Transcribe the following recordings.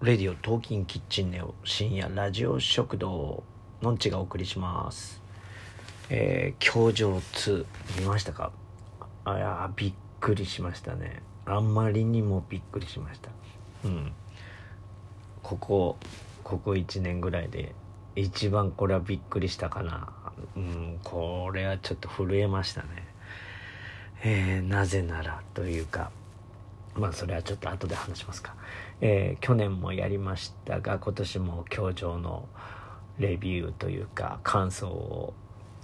レディオトーキンキッチンネオ深夜ラジオ食堂のんちがお送りします。えー、教場2見ましたか？あやびっくりしましたね。あんまりにもびっくりしました。うん。ここここ1年ぐらいで一番これはびっくりしたかな。うんこれはちょっと震えましたね。えー、なぜならというかまあそれはちょっと後で話しますか、えー、去年もやりましたが今年も教場のレビューというか感想を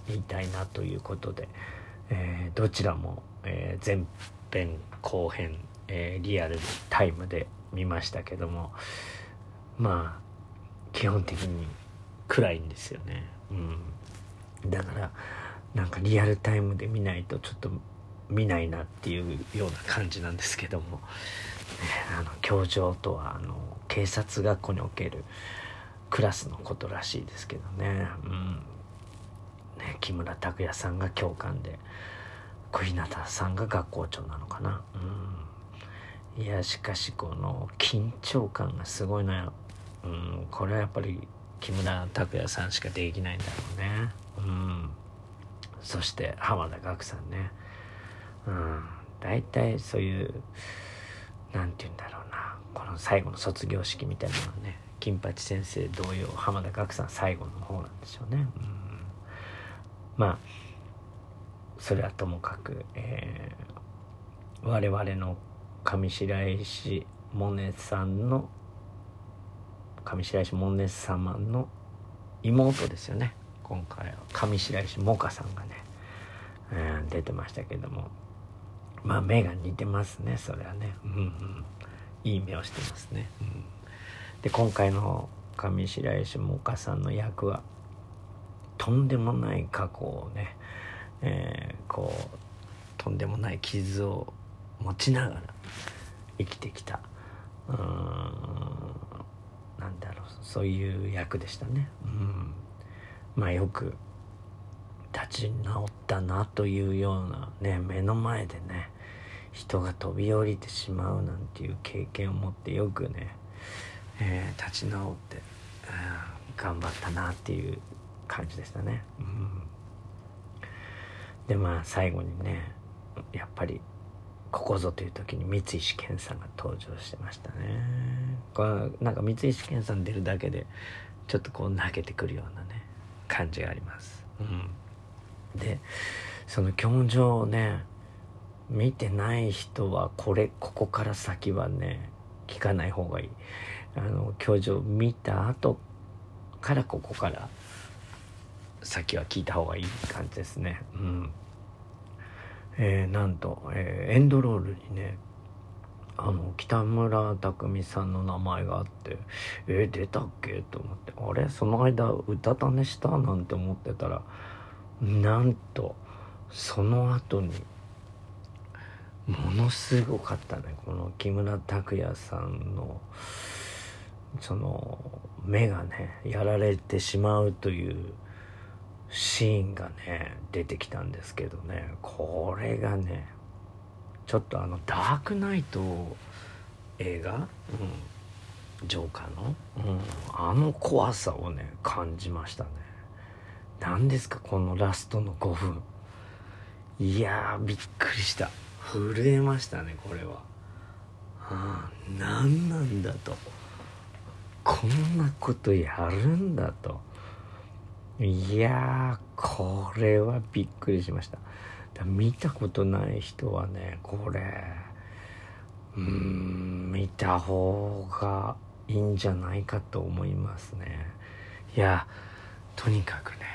言いたいなということで、えー、どちらも、えー、前編後編、えリアルタイムで見ましたけどもまあ基本的に暗いんですよね。うん。だからなんかリアルタイムで見ないとちょっと見ないなっていうような感じなんですけども、あの教場とはあの警察学校におけるクラスのことらしいですけどね,、うん、ね木村拓哉さんが教官で小日向さんが学校長なのかな、うん、いやしかしこの緊張感がすごいのよ、うん、これはやっぱり木村拓哉さんしかできないんだろうね、うん、そして浜田岳さんね。うん。大体そういう何て言うんだろうな。この最後の卒業式みたいなのはね金八先生同様浜田岳さん最後の方なんでしょうね、うん、まあそれはともかく、えー、我々の上白石萌音さんの上白石萌音様の妹ですよね。今回は上白石萌歌さんがね、えー、出てましたけども。まあ目が似てますねそれはね。うんうん。いい目をしてますね、うん、で今回の上白石萌歌さんの役はとんでもない過去をね、えー、こうとんでもない傷を持ちながら生きてきたうーんなんだろうそういう役でしたね。うん。まあよく立ち直ったなというようなね目の前でね人が飛び降りてしまうなんていう経験を持ってよくね、えー、立ち直って、頑張ったなっていう感じでしたね。うん、でまあ最後にねやっぱりここぞという時に三石健さんが登場してましたね。これなんか三石健さん出るだけでちょっとこう泣けてくるようなね感じがあります。うん、でその教場をね見てない人はこれここから先はね聞かない方がいい。あの教授を見た後からここから先は聞いた方がいい感じですね。うん。えー、なんと、えー、エンドロールにねあの北村匠海さんの名前があってえー、出たっけ？と思って。あれ？その間歌種したなんて思ってたらなんとその後にものすごかったね。この木村拓哉さんのその目がねやられてしまうというシーンがね出てきたんですけどね。これがねちょっとあの「ダークナイト」映画、うん、ジョーカーの、うん、あの怖さをね感じましたね。何ですかこのラストの5分。いやびっくりした。震えましたねこれは、はあ、何なんだと。こんなことやるんだと。いやこれはびっくりしました。見たことない人はねこれうん見た方がいいんじゃないかと思いますね。いやとにかくね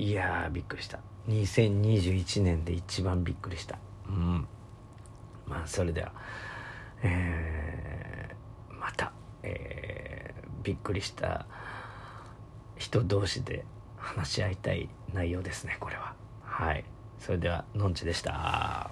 いやびっくりした。2021年で一番びっくりした。うん。まあそれではえー、また、えー、びっくりした人同士で話し合いたい内容ですねこれは。はい。それではのんちでした